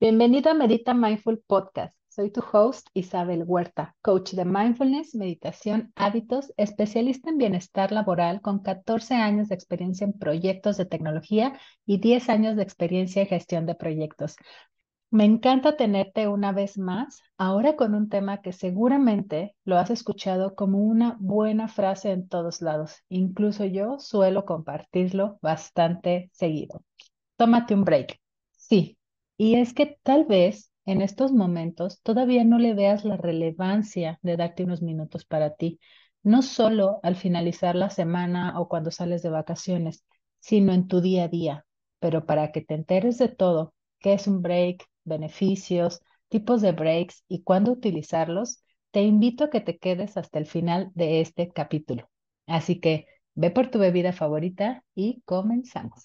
Bienvenido a Medita Mindful Podcast. Soy tu host Isabel Huerta, coach de mindfulness, meditación, hábitos, especialista en bienestar laboral con 14 años de experiencia en proyectos de tecnología y 10 años de experiencia en gestión de proyectos. Me encanta tenerte una vez más, ahora con un tema que seguramente lo has escuchado como una buena frase en todos lados. Incluso yo suelo compartirlo bastante seguido. Tómate un break. Sí, y es que tal vez en estos momentos todavía no le veas la relevancia de darte unos minutos para ti, no solo al finalizar la semana o cuando sales de vacaciones, sino en tu día a día. Pero para que te enteres de todo, qué es un break, beneficios, tipos de breaks y cuándo utilizarlos, te invito a que te quedes hasta el final de este capítulo. Así que ve por tu bebida favorita y comenzamos.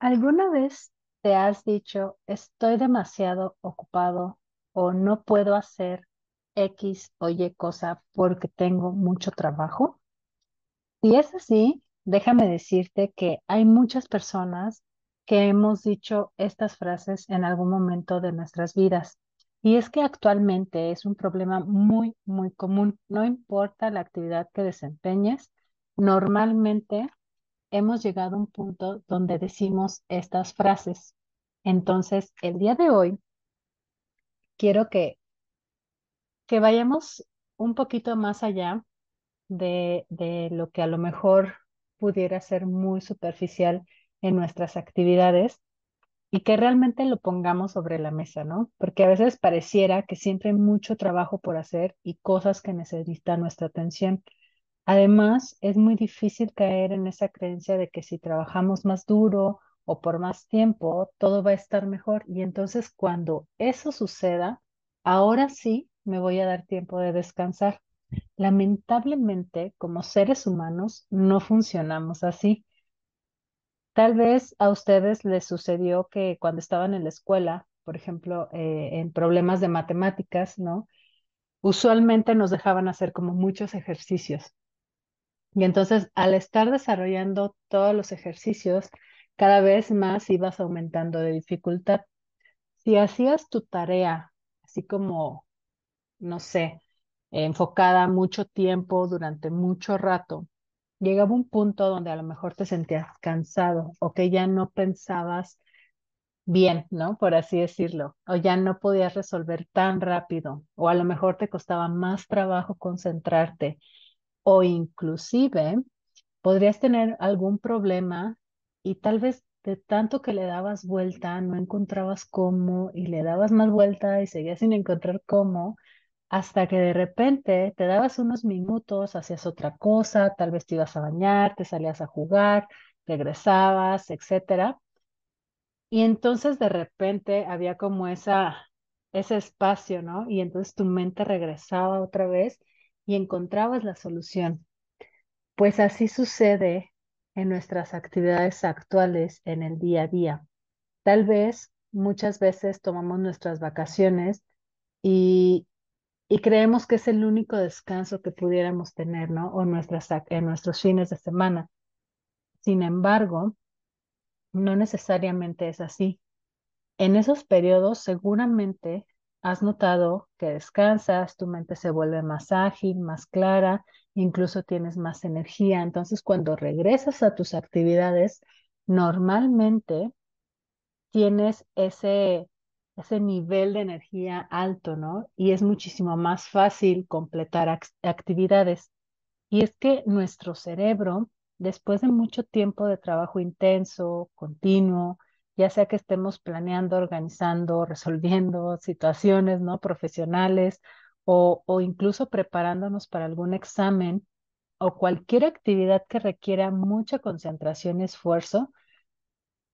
¿Alguna vez te has dicho, estoy demasiado ocupado o no puedo hacer X o Y cosa porque tengo mucho trabajo? Si es así, déjame decirte que hay muchas personas que hemos dicho estas frases en algún momento de nuestras vidas. Y es que actualmente es un problema muy, muy común. No importa la actividad que desempeñes, normalmente hemos llegado a un punto donde decimos estas frases. Entonces, el día de hoy, quiero que, que vayamos un poquito más allá de, de lo que a lo mejor pudiera ser muy superficial en nuestras actividades y que realmente lo pongamos sobre la mesa, ¿no? Porque a veces pareciera que siempre hay mucho trabajo por hacer y cosas que necesitan nuestra atención. Además, es muy difícil caer en esa creencia de que si trabajamos más duro o por más tiempo, todo va a estar mejor. Y entonces cuando eso suceda, ahora sí me voy a dar tiempo de descansar. Lamentablemente, como seres humanos, no funcionamos así. Tal vez a ustedes les sucedió que cuando estaban en la escuela, por ejemplo, eh, en problemas de matemáticas, ¿no? Usualmente nos dejaban hacer como muchos ejercicios. Y entonces, al estar desarrollando todos los ejercicios, cada vez más ibas aumentando de dificultad. Si hacías tu tarea así como, no sé, enfocada mucho tiempo, durante mucho rato, llegaba un punto donde a lo mejor te sentías cansado o que ya no pensabas bien, ¿no? Por así decirlo, o ya no podías resolver tan rápido, o a lo mejor te costaba más trabajo concentrarte, o inclusive podrías tener algún problema y tal vez de tanto que le dabas vuelta no encontrabas cómo y le dabas más vuelta y seguías sin encontrar cómo hasta que de repente te dabas unos minutos, hacías otra cosa, tal vez te ibas a bañar, te salías a jugar, regresabas, etcétera. Y entonces de repente había como esa, ese espacio, ¿no? Y entonces tu mente regresaba otra vez y encontrabas la solución. Pues así sucede en nuestras actividades actuales en el día a día. Tal vez muchas veces tomamos nuestras vacaciones y, y creemos que es el único descanso que pudiéramos tener, ¿no? O en nuestros fines de semana. Sin embargo, no necesariamente es así. En esos periodos seguramente has notado que descansas, tu mente se vuelve más ágil, más clara, incluso tienes más energía. Entonces, cuando regresas a tus actividades, normalmente tienes ese ese nivel de energía alto, ¿no? Y es muchísimo más fácil completar actividades. Y es que nuestro cerebro, después de mucho tiempo de trabajo intenso, continuo, ya sea que estemos planeando, organizando, resolviendo situaciones, ¿no? Profesionales o, o incluso preparándonos para algún examen o cualquier actividad que requiera mucha concentración y esfuerzo,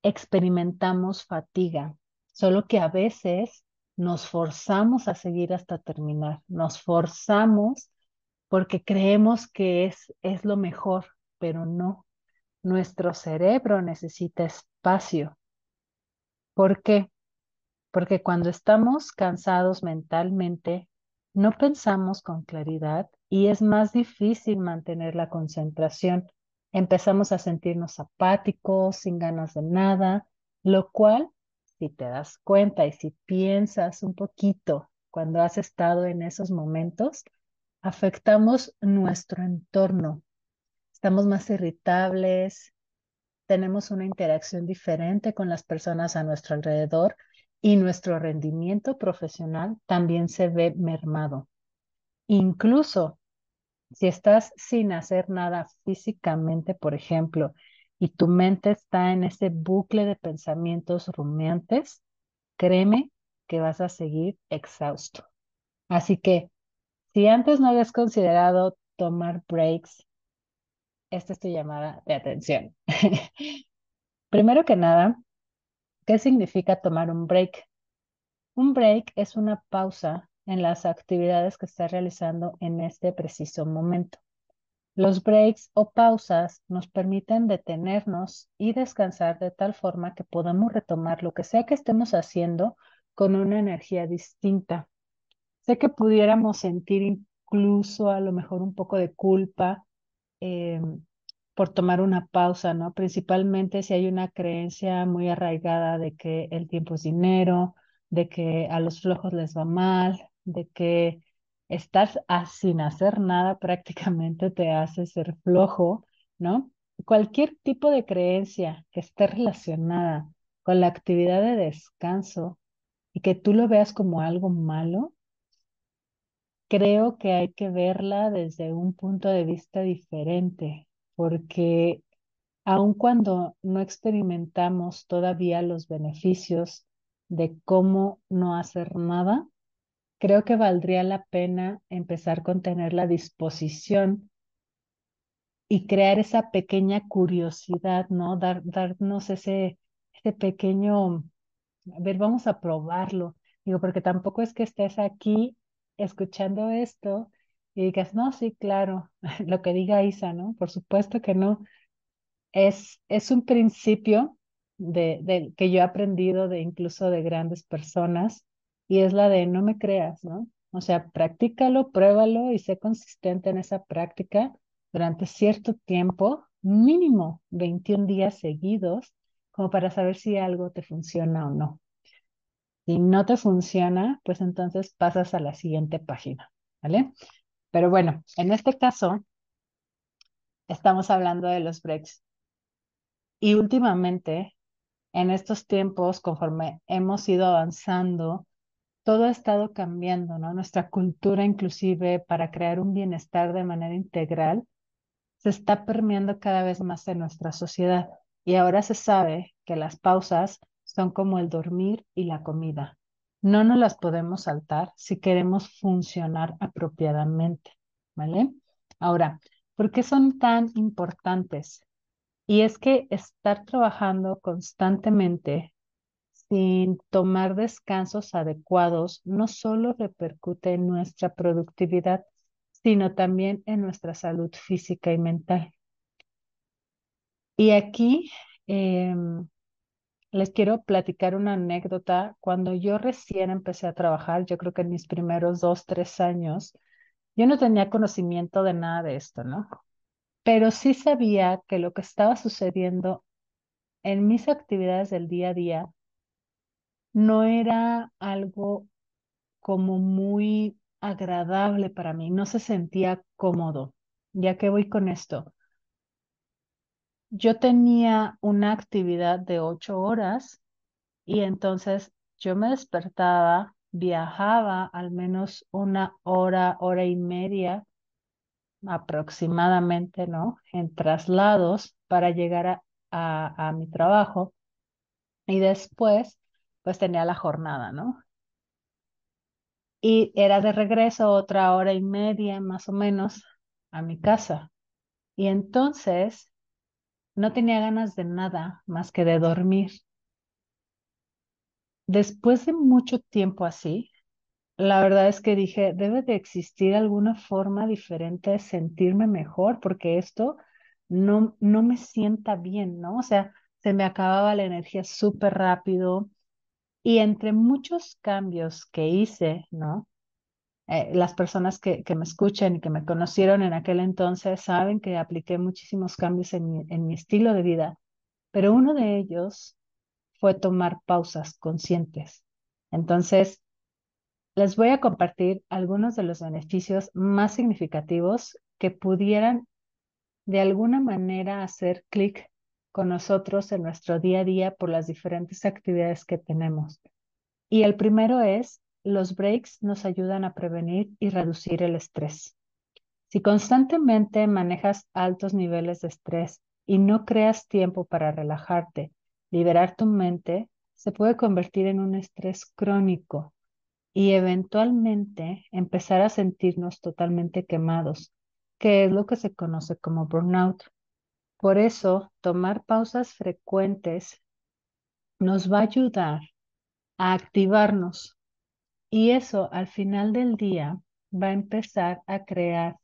experimentamos fatiga, Solo que a veces nos forzamos a seguir hasta terminar, nos forzamos porque creemos que es, es lo mejor, pero no. nuestro cerebro necesita espacio. ¿Por qué? Porque cuando estamos cansados mentalmente, no pensamos con claridad y es más difícil mantener la concentración. Empezamos a sentirnos apáticos, sin ganas de nada, lo cual, si te das cuenta y si piensas un poquito cuando has estado en esos momentos, afectamos nuestro entorno. Estamos más irritables, tenemos una interacción diferente con las personas a nuestro alrededor y nuestro rendimiento profesional también se ve mermado. Incluso si estás sin hacer nada físicamente, por ejemplo, y tu mente está en ese bucle de pensamientos rumiantes, créeme que vas a seguir exhausto. Así que si antes no habías considerado tomar breaks, esta es tu llamada de atención. Primero que nada, ¿qué significa tomar un break? Un break es una pausa en las actividades que estás realizando en este preciso momento. Los breaks o pausas nos permiten detenernos y descansar de tal forma que podamos retomar lo que sea que estemos haciendo con una energía distinta. Sé que pudiéramos sentir incluso a lo mejor un poco de culpa em, por tomar una pausa, ¿no? Principalmente si hay una creencia muy arraigada de que el tiempo es dinero, de que a los flojos les va mal, de que estar sin hacer nada prácticamente te hace ser flojo, ¿no? Cualquier tipo de creencia que esté relacionada con la actividad de descanso y que tú lo veas como algo malo, creo que hay que verla desde un punto de vista diferente, porque aun cuando no experimentamos todavía los beneficios de cómo no hacer nada, creo que valdría la pena empezar con tener la disposición y crear esa pequeña curiosidad, ¿no? Dar, darnos ese, ese pequeño, a ver, vamos a probarlo. Digo, porque tampoco es que estés aquí escuchando esto y digas, no, sí, claro, lo que diga Isa, ¿no? Por supuesto que no. Es, es un principio de, que yo he aprendido de incluso de grandes personas y es la de no me creas, ¿no? O sea, practícalo, pruébalo y sé consistente en esa práctica durante cierto tiempo, mínimo 21 días seguidos, como para saber si algo te funciona o no. Si no te funciona, pues entonces pasas a la siguiente página, ¿vale? Pero bueno, en este caso, estamos hablando de los breaks. Y últimamente, en estos tiempos, conforme hemos ido avanzando, todo ha estado cambiando, ¿no? Nuestra cultura inclusive para crear un bienestar de manera integral se está permeando cada vez más en nuestra sociedad. Y ahora se sabe que las pausas son como el dormir y la comida. No nos las podemos saltar si queremos funcionar apropiadamente, ¿vale? Ahora, ¿por qué son tan importantes? Y es que estar trabajando constantemente sin tomar descansos adecuados no solo repercute en nuestra productividad, sino también en nuestra salud física y mental. Y aquí em, les quiero platicar una anécdota. Cuando yo recién empecé a trabajar, yo creo que en mis primeros dos, tres años, yo no tenía conocimiento de nada de esto, ¿no? Pero sí sabía que lo que estaba sucediendo en mis actividades del día a día no era algo como muy agradable para mí, no se sentía cómodo. ¿Ya que voy con esto? Yo tenía una actividad de ocho horas y entonces yo me despertaba, viajaba al menos una hora, hora y media aproximadamente, ¿no? En traslados para llegar a, a, a mi trabajo y después pues tenía la jornada, ¿no? Y era de regreso otra hora y media más o menos a mi casa. Y entonces no tenía ganas de nada más que de dormir. Después de mucho tiempo así, la verdad es que dije, debe de existir alguna forma diferente de sentirme mejor, porque esto no, no me sienta bien, ¿no? O sea, se me acababa la energía súper rápido y entre muchos cambios que hice, ¿no? Eh, las personas que, que me escuchan y que me conocieron en aquel entonces saben que apliqué muchísimos cambios en mi, en mi estilo de vida, pero uno de ellos fue tomar pausas conscientes. Entonces, les voy a compartir algunos de los beneficios más significativos que pudieran de alguna manera hacer clic con nosotros en nuestro día a día por las diferentes actividades que tenemos. Y el primero es, los breaks nos ayudan a prevenir y reducir el estrés. Si constantemente manejas altos niveles de estrés y no creas tiempo para relajarte, liberar tu mente, se puede convertir en un estrés crónico y eventualmente empezar a sentirnos totalmente quemados, que es lo que se conoce como burnout. Por eso, tomar pausas frecuentes nos va a ayudar a activarnos y eso al final del día va a empezar a crear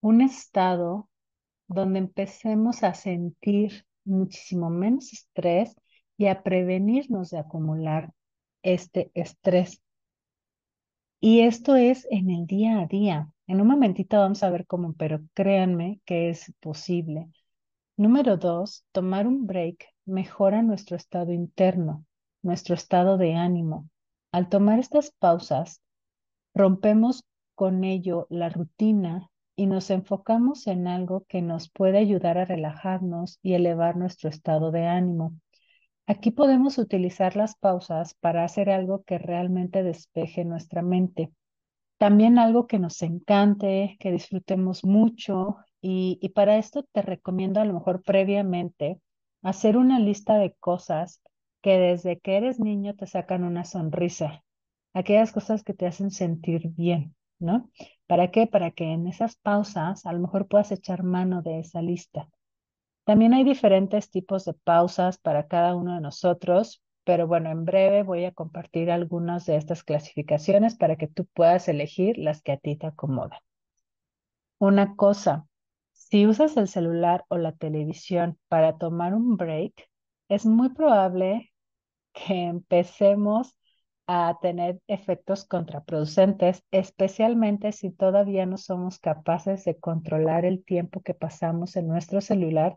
un estado donde empecemos a sentir muchísimo menos estrés y a prevenirnos de acumular este estrés. Y esto es en el día a día. En un momentito vamos a ver cómo, pero créanme que es posible. Número dos, tomar un break mejora nuestro estado interno, nuestro estado de ánimo. Al tomar estas pausas, rompemos con ello la rutina y nos enfocamos en algo que nos puede ayudar a relajarnos y elevar nuestro estado de ánimo. Aquí podemos utilizar las pausas para hacer algo que realmente despeje nuestra mente. También algo que nos encante, que disfrutemos mucho y, y para esto te recomiendo a lo mejor previamente hacer una lista de cosas que desde que eres niño te sacan una sonrisa, aquellas cosas que te hacen sentir bien, ¿no? ¿Para qué? Para que en esas pausas a lo mejor puedas echar mano de esa lista. También hay diferentes tipos de pausas para cada uno de nosotros, pero bueno, en breve voy a compartir algunas de estas clasificaciones para que tú puedas elegir las que a ti te acomodan. Una cosa, si usas el celular o la televisión para tomar un break, es muy probable que empecemos a tener efectos contraproducentes, especialmente si todavía no somos capaces de controlar el tiempo que pasamos en nuestro celular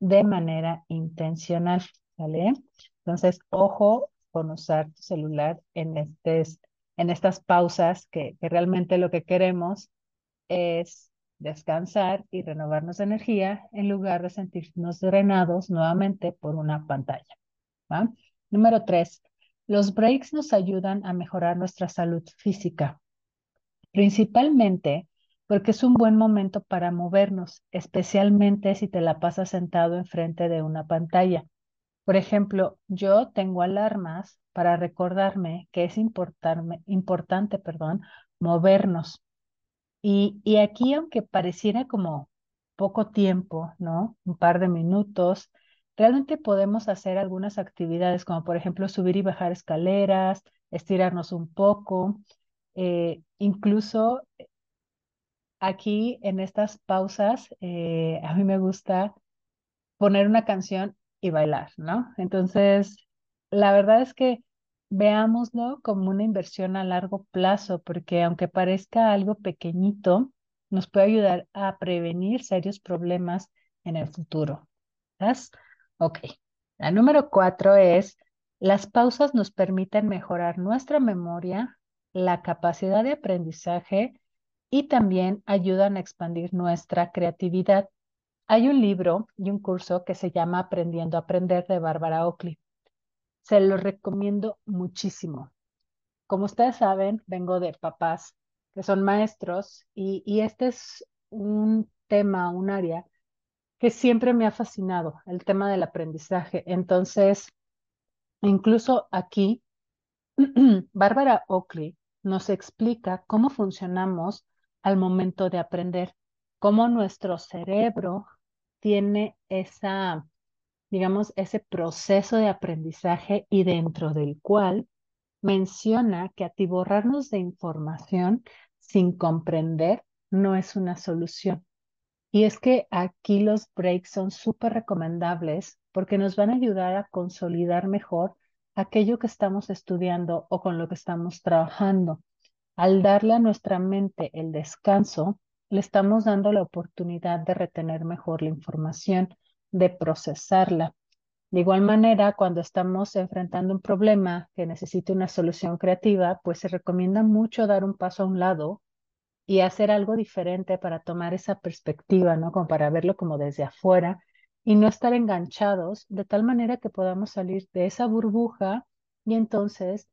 de manera intencional. Entonces, ojo con usar tu celular en, en estas pausas que realmente lo que queremos es descansar y renovarnos de energía en lugar de sentirnos drenados nuevamente por una pantalla. Número tres, los breaks nos ayudan a mejorar nuestra salud física, principalmente porque es un buen momento para movernos, especialmente si te la pasas sentado enfrente de una pantalla. Por ejemplo, yo tengo alarmas para recordarme que es importante perdón, movernos. Y, aquí, aunque pareciera como poco tiempo, ¿no? Un par de minutos, Realmente podemos hacer algunas actividades como por ejemplo subir y bajar escaleras, estirarnos un poco, eh, incluso eh, aquí en estas pausas eh, a mí me gusta poner una canción y bailar, ¿no? Entonces, la verdad es que veámoslo como una inversión a largo plazo, porque aunque parezca algo pequeñito, nos puede ayudar a prevenir serios problemas en el futuro. ¿Sabes? Ok. La número cuatro es, las pausas nos permiten mejorar nuestra memoria, la capacidad de aprendizaje y también ayudan a expandir nuestra creatividad. Hay un libro y un curso que se llama Aprendiendo a Aprender de Bárbara Oakley. Se lo recomiendo muchísimo. Como ustedes saben, vengo de papás que son maestros y, y este es un tema, un área que siempre me ha fascinado, el tema del aprendizaje. Entonces, incluso aquí, Bárbara Oakley nos explica cómo funcionamos al momento de aprender, cómo nuestro cerebro tiene esa, digamos, ese proceso de aprendizaje y dentro del cual menciona que atiborrarnos de información sin comprender no es una solución Y es que aquí los breaks son súper recomendables porque nos van a ayudar a consolidar mejor aquello que estamos estudiando o con lo que estamos trabajando. Al darle a nuestra mente el descanso, le estamos dando la oportunidad de retener mejor la información, de procesarla. De igual manera, cuando estamos enfrentando un problema que necesite una solución creativa, pues se recomienda mucho dar un paso a un lado y hacer algo diferente para tomar esa perspectiva, ¿no? Como para verlo como desde afuera y no estar enganchados de tal manera que podamos salir de esa burbuja y entonces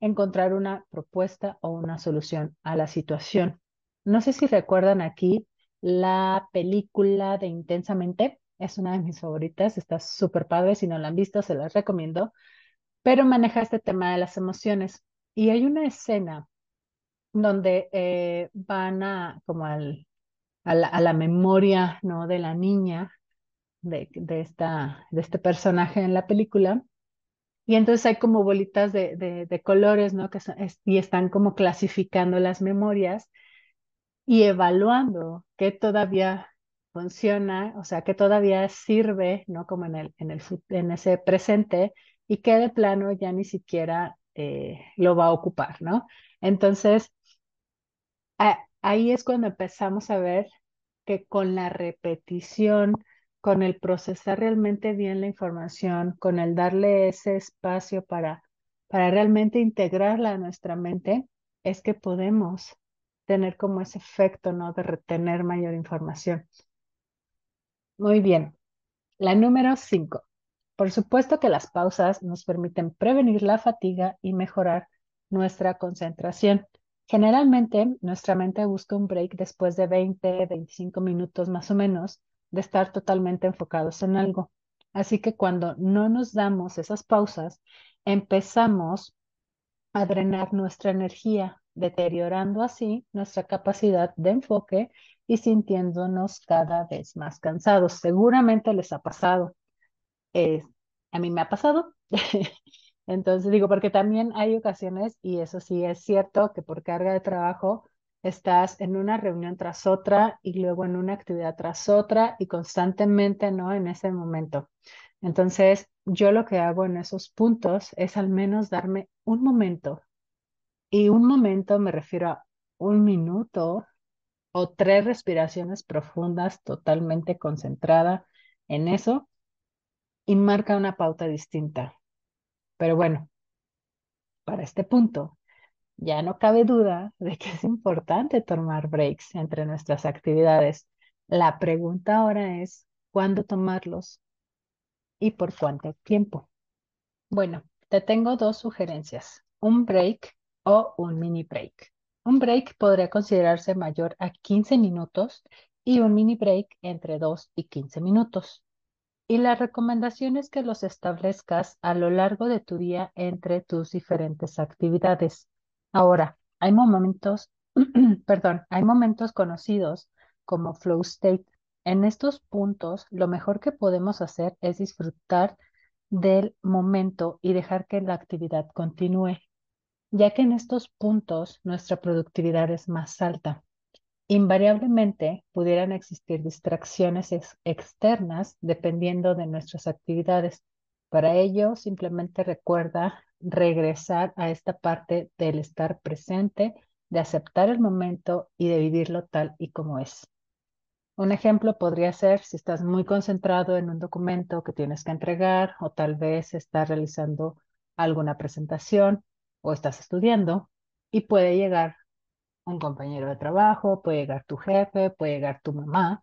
encontrar una propuesta o una solución a la situación. No sé si recuerdan aquí la película de Intensamente, es una de mis favoritas, está súper padre, si no la han visto se las recomiendo, pero maneja este tema de las emociones. Y hay una escena donde eh, van a como al, a, la, memoria ¿no? de la niña, de, de, esta, de este personaje en la película, y entonces hay como bolitas de, de, colores, ¿no? Que y están como clasificando las memorias y evaluando qué todavía funciona, o sea, qué todavía sirve, ¿no? Como en, el, en, el, en ese presente y qué de plano ya ni siquiera eh, lo va a ocupar, ¿no? Entonces, ahí es cuando empezamos a ver que con la repetición, con el procesar realmente bien la información, con el darle ese espacio para, para realmente integrarla a nuestra mente, es que podemos tener como ese efecto, ¿no? De retener mayor información. Muy bien. La número cinco. Por supuesto que las pausas nos permiten prevenir la fatiga y mejorar nuestra concentración. Generalmente nuestra mente busca un break después de 20, 25 minutos más o menos de estar totalmente enfocados en algo. Así que cuando no nos damos esas pausas, empezamos a drenar nuestra energía, deteriorando así nuestra capacidad de enfoque y sintiéndonos cada vez más cansados. Seguramente les ha pasado. a mí me ha pasado. Entonces digo, porque también hay ocasiones, y eso sí es cierto, que por carga de trabajo estás en una reunión tras otra y luego en una actividad tras otra y constantemente, ¿no? En ese momento. Entonces, yo lo que hago en esos puntos es al menos darme un momento. Y un momento me refiero a un minuto o tres respiraciones profundas totalmente concentrada en eso y marca una pauta distinta. Pero bueno, para este punto, ya no cabe duda de que es importante tomar breaks entre nuestras actividades. La pregunta ahora es, ¿cuándo tomarlos y por cuánto tiempo? Bueno, te tengo dos sugerencias, un break o un mini break. Un break podría considerarse mayor a 15 minutos y un mini break entre 2 y 15 minutos. Y la recomendación es que los establezcas a lo largo de tu día entre tus diferentes actividades. Ahora, hay momentos, perdón, hay momentos conocidos como flow state. En estos puntos, lo mejor que podemos hacer es disfrutar del momento y dejar que la actividad continúe, ya que en estos puntos nuestra productividad es más alta. Invariablemente pudieran existir distracciones externas dependiendo de nuestras actividades. Para ello, simplemente recuerda regresar a esta parte del estar presente, de aceptar el momento y de vivirlo tal y como es. Un ejemplo podría ser si estás muy concentrado en un documento que tienes que entregar o tal vez estás realizando alguna presentación o estás estudiando y puede llegar un compañero de trabajo, puede llegar tu jefe, puede llegar tu mamá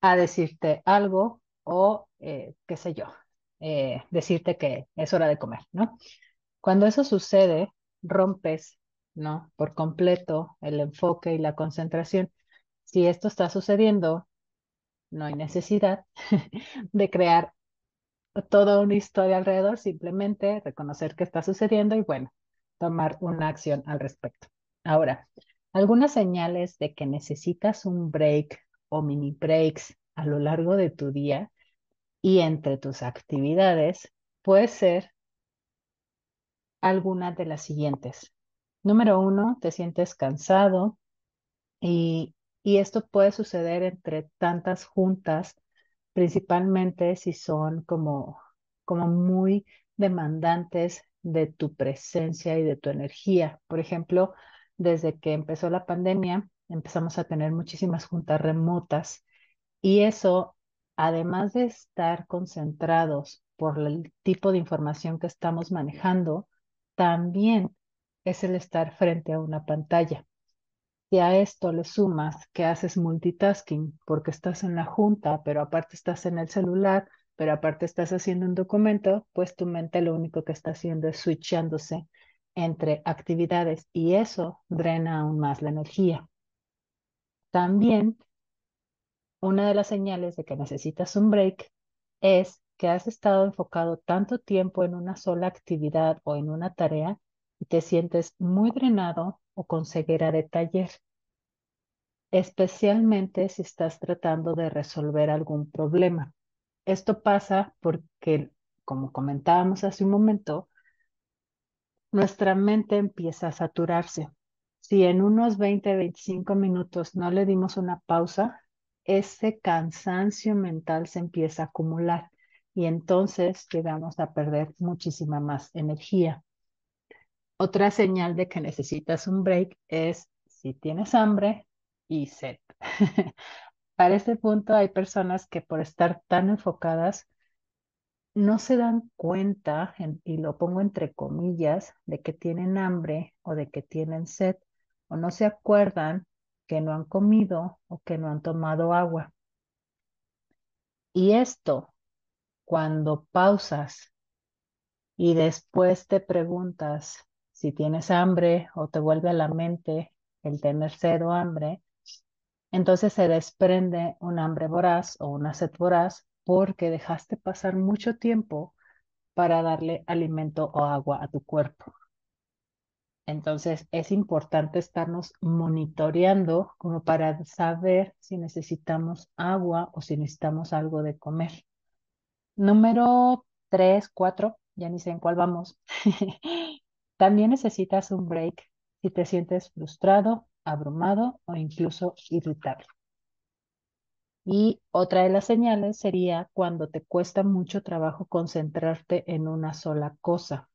a decirte algo o eh, qué sé yo, eh, decirte que es hora de comer, ¿no? Cuando eso sucede, rompes, ¿no? Por completo el enfoque y la concentración. Si esto está sucediendo, no hay necesidad de crear toda una historia alrededor, simplemente reconocer que está sucediendo y bueno, tomar una acción al respecto. Ahora, algunas señales de que necesitas un break o mini breaks a lo largo de tu día y entre tus actividades puede ser alguna de las siguientes. Número uno, te sientes cansado y, Y esto puede suceder entre tantas juntas, principalmente si son como, como muy demandantes de tu presencia y de tu energía. Por ejemplo, desde que empezó la pandemia, empezamos a tener muchísimas juntas remotas y eso, además de estar concentrados por el tipo de información que estamos manejando, también es el estar frente a una pantalla. Si a esto le sumas que haces multitasking porque estás en la junta, pero aparte estás en el celular, pero aparte estás haciendo un documento, pues tu mente lo único que está haciendo es switchándose entre actividades y eso drena aún más la energía. También una de las señales de que necesitas un break es que has estado enfocado tanto tiempo en una sola actividad o en una tarea y te sientes muy drenado o con ceguera de taller, especialmente si estás tratando de resolver algún problema. Esto pasa porque, como comentábamos hace un momento, nuestra mente empieza a saturarse. Si en unos 20, 25 minutos no le dimos una pausa, ese cansancio mental se empieza a acumular y entonces llegamos a perder muchísima más energía. Otra señal de que necesitas un break es si tienes hambre y sed. Para este punto hay personas que por estar tan enfocadas no se dan cuenta, y lo pongo entre comillas, de que tienen hambre o de que tienen sed, o no se acuerdan que no han comido o que no han tomado agua. Y esto, cuando pausas y después te preguntas si tienes hambre o te vuelve a la mente el tener sed o hambre, entonces se desprende un hambre voraz o una sed voraz porque dejaste pasar mucho tiempo para darle alimento o agua a tu cuerpo. Entonces es importante estarnos monitoreando como para saber si necesitamos agua o si necesitamos algo de comer. Número tres, cuatro, ya ni sé en cuál vamos. También necesitas un break si te sientes frustrado, abrumado o incluso irritable. Y otra de las señales sería cuando te cuesta mucho trabajo concentrarte en una sola cosa.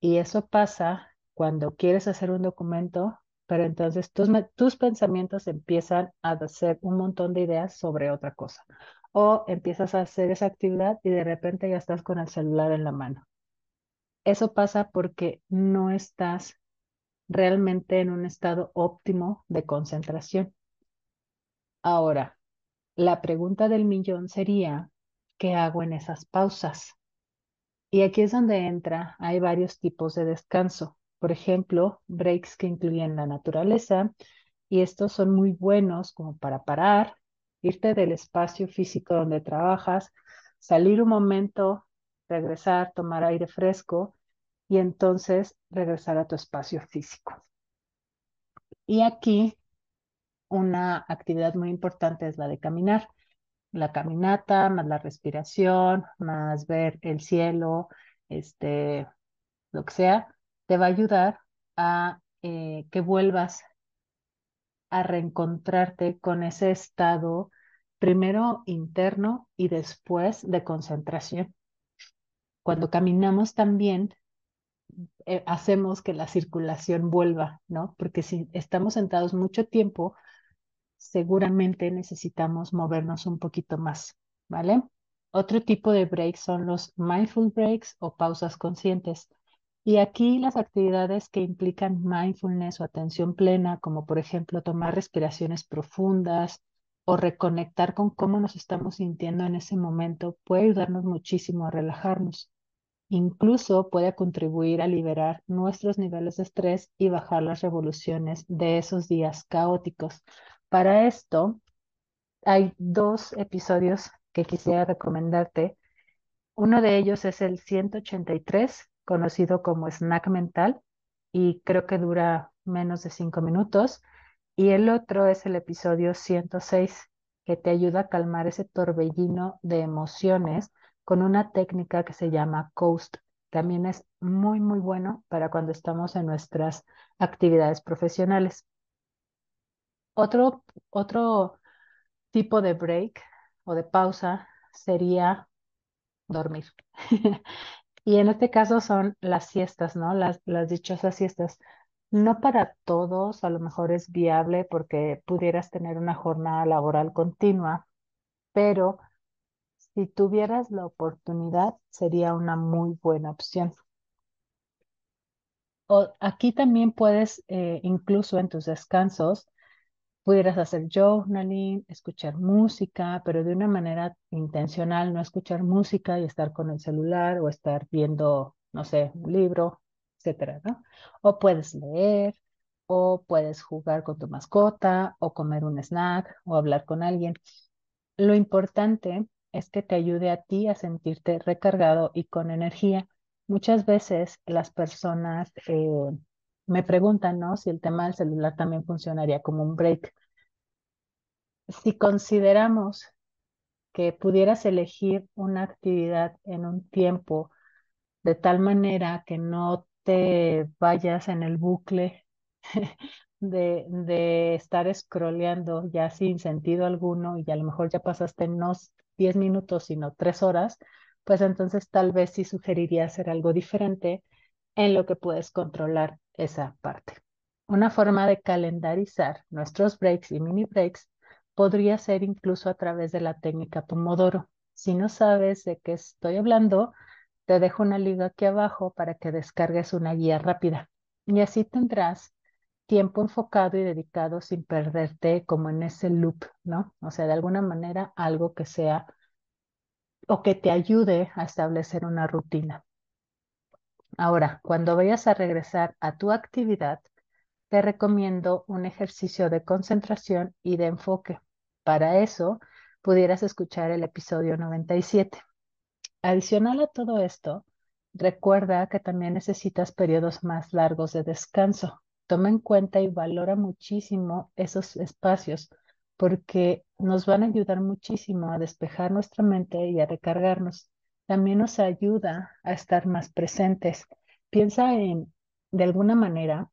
Y eso pasa cuando quieres hacer un documento, pero entonces tus, tus pensamientos empiezan a hacer un montón de ideas sobre otra cosa. O empiezas a hacer esa actividad y de repente ya estás con el celular en la mano. Eso pasa porque no estás realmente en un estado óptimo de concentración. Ahora, la pregunta del millón sería, ¿qué hago en esas pausas? Y aquí es donde entra, hay varios tipos de descanso. Por ejemplo, breaks que incluyen la naturaleza, y estos son muy buenos como para parar, irte del espacio físico donde trabajas, salir un momento, regresar, tomar aire fresco y entonces regresar a tu espacio físico. Y aquí una actividad muy importante es la de caminar. La caminata, más la respiración, más ver el cielo, este, lo que sea, te va a ayudar a eh, que vuelvas a reencontrarte con ese estado primero interno y después de concentración. Cuando caminamos también eh, hacemos que la circulación vuelva, ¿no? Porque si estamos sentados mucho tiempo, seguramente necesitamos movernos un poquito más, ¿vale? Otro tipo de breaks son los mindful breaks o pausas conscientes. Y aquí las actividades que implican mindfulness o atención plena, como por ejemplo tomar respiraciones profundas o reconectar con cómo nos estamos sintiendo en ese momento, puede ayudarnos muchísimo a relajarnos. Incluso puede contribuir a liberar nuestros niveles de estrés y bajar las revoluciones de esos días caóticos. Para esto, hay dos episodios que quisiera recomendarte. Uno de ellos es el 183, conocido como Snack Mental, y creo que dura menos de cinco minutos. Y el otro es el episodio 106, que te ayuda a calmar ese torbellino de emociones con una técnica que se llama Coast. También es muy, muy bueno para cuando estamos en nuestras actividades profesionales. Otro, otro tipo de break o de pausa sería dormir. Y en este caso son las siestas, ¿no? Las, las dichosas siestas. No para todos, a lo mejor es viable porque pudieras tener una jornada laboral continua, pero si tuvieras la oportunidad, sería una muy buena opción. O, aquí también puedes, eh, incluso en tus descansos, pudieras hacer journaling, escuchar música, pero de una manera intencional, no escuchar música y estar con el celular o estar viendo, no sé, un libro, etcétera, ¿no? O puedes leer, o puedes jugar con tu mascota, o comer un snack, o hablar con alguien. Lo importante es que te ayude a ti a sentirte recargado y con energía. Muchas veces las personas eh, me preguntan, ¿no? Si el tema del celular también funcionaría como un break. Si consideramos que pudieras elegir una actividad en un tiempo de tal manera que no te vayas en el bucle de, de estar scrolleando ya sin sentido alguno y a lo mejor ya pasaste no 10 minutos, sino 3 horas, pues entonces tal vez sí sugeriría hacer algo diferente en lo que puedes controlar esa parte. Una forma de calendarizar nuestros breaks y mini breaks podría ser incluso a través de la técnica Pomodoro. Si no sabes de qué estoy hablando, te dejo una liga aquí abajo para que descargues una guía rápida y así tendrás tiempo enfocado y dedicado sin perderte como en ese loop, ¿no? O sea, de alguna manera algo que sea o que te ayude a establecer una rutina. Ahora, cuando vayas a regresar a tu actividad, te recomiendo un ejercicio de concentración y de enfoque. Para eso, pudieras escuchar el episodio 97. Adicional a todo esto, recuerda que también necesitas periodos más largos de descanso. Toma en cuenta y valora muchísimo esos espacios porque nos van a ayudar muchísimo a despejar nuestra mente y a recargarnos. También nos ayuda a estar más presentes. Piensa en, de alguna manera,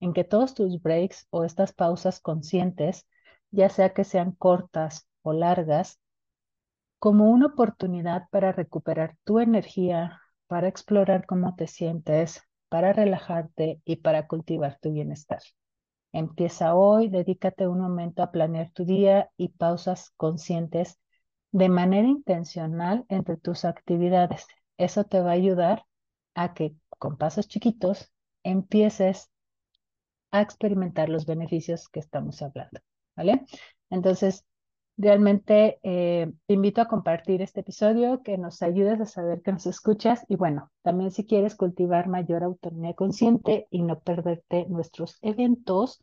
en que todos tus breaks o estas pausas conscientes, ya sea que sean cortas o largas, como una oportunidad para recuperar tu energía, para explorar cómo te sientes, para relajarte y para cultivar tu bienestar. Empieza hoy, dedícate un momento a planear tu día y pausas conscientes de manera intencional entre tus actividades. Eso te va a ayudar a que con pasos chiquitos empieces a experimentar los beneficios que estamos hablando, ¿vale? Entonces, realmente eh, te invito a compartir este episodio, que nos ayudes a saber que nos escuchas y bueno, también si quieres cultivar mayor autonomía consciente y no perderte nuestros eventos,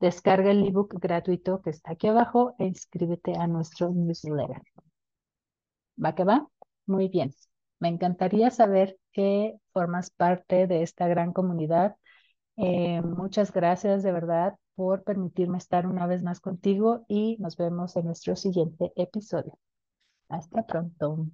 descarga el ebook gratuito que está aquí abajo e inscríbete a nuestro newsletter. ¿Va que va? Muy bien. Me encantaría saber que formas parte de esta gran comunidad eh, muchas gracias de verdad por permitirme estar una vez más contigo y nos vemos en nuestro siguiente episodio. Hasta pronto.